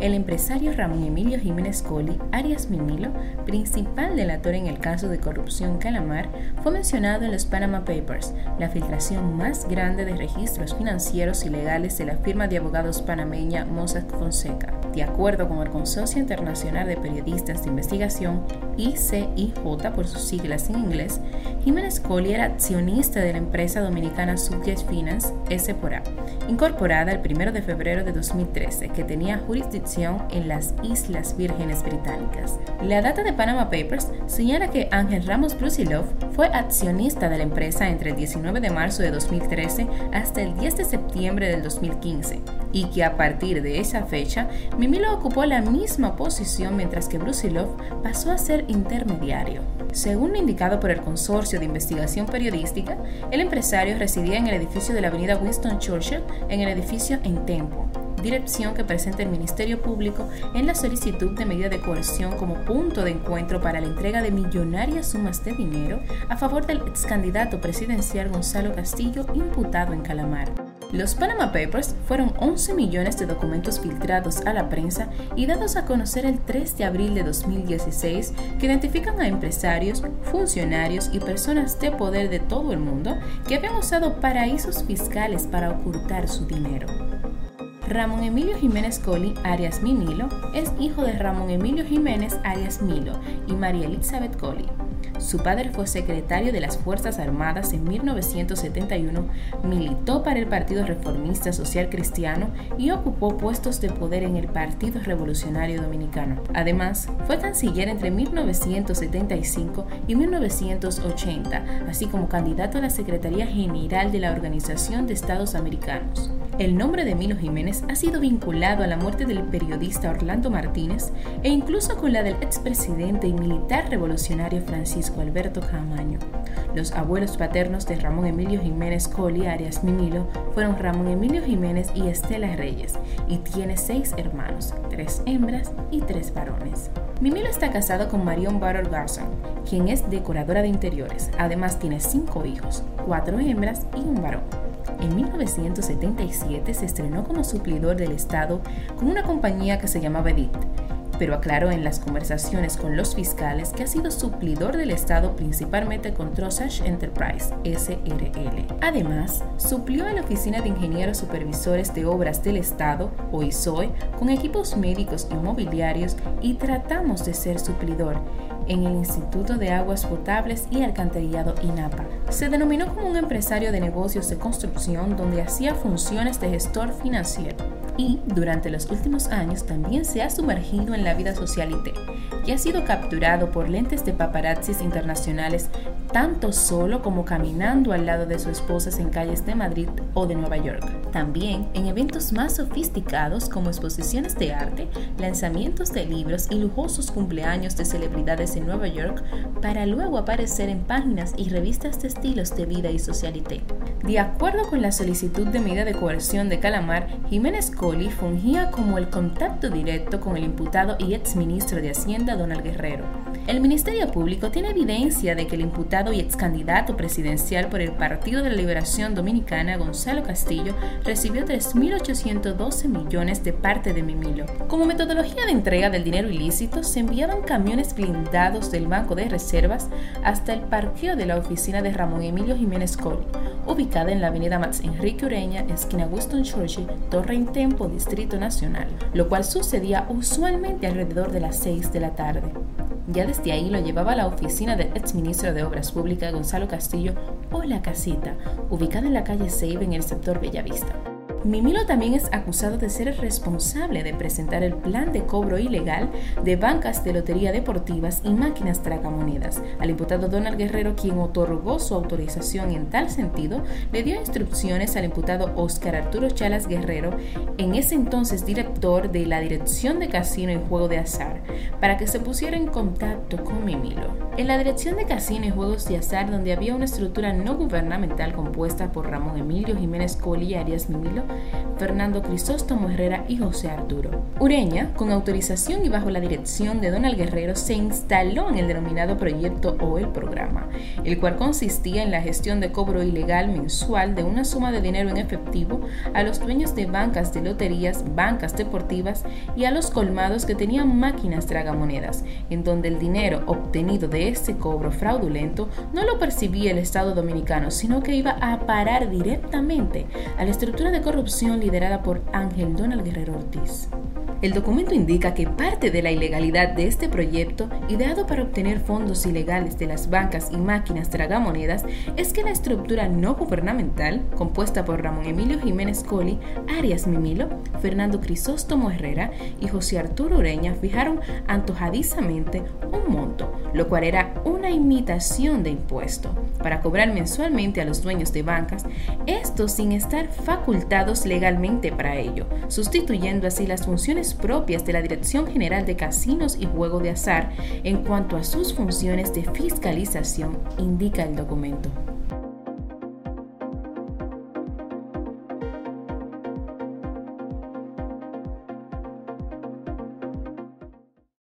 El empresario Ramón Emilio Jiménez Coli, Arias Mimilo, principal delator en el caso de corrupción Calamar, fue mencionado en los Panama Papers, la filtración más grande de registros financieros y legales de la firma de abogados panameña Mossack Fonseca. De acuerdo con el Consorcio Internacional de Periodistas de Investigación, ICIJ por sus siglas en inglés, Jiménez Coli era accionista de la empresa dominicana Subjet Finance, S.A., incorporada el 1 de febrero de 2013, que tenía jurisdicción en las Islas Vírgenes Británicas. La data de Panama Papers señala que Ángel Ramos Brusilov fue accionista de la empresa entre el 19 de marzo de 2013 hasta el 10 de septiembre del 2015 y que a partir de esa fecha Mimilo ocupó la misma posición mientras que Brusilov pasó a ser intermediario. Según indicado por el Consorcio de Investigación Periodística, el empresario residía en el edificio de la avenida Winston Churchill en el edificio En Tempo, dirección que presenta el Ministerio Público en la solicitud de medida de coerción como punto de encuentro para la entrega de millonarias sumas de dinero a favor del ex candidato presidencial Gonzalo Castillo imputado en Calamar. Los Panama Papers fueron 11 millones de documentos filtrados a la prensa y dados a conocer el 3 de abril de 2016 que identifican a empresarios, funcionarios y personas de poder de todo el mundo que habían usado paraísos fiscales para ocultar su dinero. Ramón Emilio Jiménez Coli, Arias Mimilo, es hijo de Ramón Emilio Jiménez Arias Milo y María Elizabeth Coli. Su padre fue secretario de las Fuerzas Armadas en 1971, militó para el Partido Reformista Social Cristiano y ocupó puestos de poder en el Partido Revolucionario Dominicano. Además, fue canciller entre 1975 y 1980, así como candidato a la Secretaría General de la Organización de Estados Americanos. El nombre de Milo Jiménez ha sido vinculado a la muerte del periodista Orlando Martínez e incluso con la del expresidente y militar revolucionario Francisco Alberto Camaño. Los abuelos paternos de Ramón Emilio Jiménez Coli Arias Mimilo fueron Ramón Emilio Jiménez y Estela Reyes y tiene seis hermanos, tres hembras y tres varones. Mimilo está casado con Marion Barrel Garson, quien es decoradora de interiores. Además tiene cinco hijos, cuatro hembras y un varón. En 1977 se estrenó como suplidor del Estado con una compañía que se llamaba Edit, pero aclaró en las conversaciones con los fiscales que ha sido suplidor del Estado principalmente con Trossach Enterprise, SRL. Además, suplió a la Oficina de Ingenieros Supervisores de Obras del Estado, o con equipos médicos y mobiliarios y tratamos de ser suplidor en el Instituto de Aguas Potables y Alcantarillado INAPA. Se denominó como un empresario de negocios de construcción donde hacía funciones de gestor financiero y durante los últimos años también se ha sumergido en la vida socialite y ha sido capturado por lentes de paparazzis internacionales tanto solo como caminando al lado de su esposa en calles de Madrid o de Nueva York. También en eventos más sofisticados como exposiciones de arte, lanzamientos de libros y lujosos cumpleaños de celebridades en Nueva York para luego aparecer en páginas y revistas de estilos de vida y socialité. De acuerdo con la solicitud de medida de coerción de Calamar, Jiménez Coli fungía como el contacto directo con el imputado y exministro de Hacienda Donald Guerrero. El Ministerio Público tiene evidencia de que el imputado y ex candidato presidencial por el Partido de la Liberación Dominicana, Gonzalo Castillo, recibió 3.812 millones de parte de Mimilo. Como metodología de entrega del dinero ilícito, se enviaban camiones blindados del Banco de Reservas hasta el parqueo de la oficina de Ramón Emilio Jiménez Col, ubicada en la avenida Max Enrique Ureña, esquina Winston Churchill, Torre en Tempo, Distrito Nacional, lo cual sucedía usualmente alrededor de las 6 de la tarde. Ya desde ahí lo llevaba a la oficina del exministro de Obras Públicas Gonzalo Castillo o la casita, ubicada en la calle Seibe en el sector Bellavista. Mimilo también es acusado de ser responsable de presentar el plan de cobro ilegal de bancas de lotería deportivas y máquinas tragamonedas. Al imputado Donald Guerrero, quien otorgó su autorización en tal sentido, le dio instrucciones al imputado Oscar Arturo Chalas Guerrero, en ese entonces director de la Dirección de Casino y Juego de Azar, para que se pusiera en contacto con Mimilo. En la Dirección de Casino y Juegos de Azar, donde había una estructura no gubernamental compuesta por Ramón Emilio Jiménez Coli y Arias Mimilo, Fernando Crisóstomo Herrera y José Arturo. Ureña, con autorización y bajo la dirección de Donald Guerrero, se instaló en el denominado proyecto o el programa, el cual consistía en la gestión de cobro ilegal mensual de una suma de dinero en efectivo a los dueños de bancas de loterías, bancas deportivas y a los colmados que tenían máquinas tragamonedas, en donde el dinero obtenido de este cobro fraudulento no lo percibía el Estado dominicano, sino que iba a parar directamente a la estructura de corrupción liderada por Ángel Donald Guerrero Ortiz. El documento indica que parte de la ilegalidad de este proyecto, ideado para obtener fondos ilegales de las bancas y máquinas tragamonedas, es que la estructura no gubernamental, compuesta por Ramón Emilio Jiménez Coli, Arias Mimilo, Fernando Crisóstomo Herrera y José Arturo Ureña, fijaron antojadizamente un monto, lo cual era una imitación de impuesto, para cobrar mensualmente a los dueños de bancas, esto sin estar facultados legalmente para ello, sustituyendo así las propias de la Dirección General de Casinos y Juego de Azar en cuanto a sus funciones de fiscalización, indica el documento.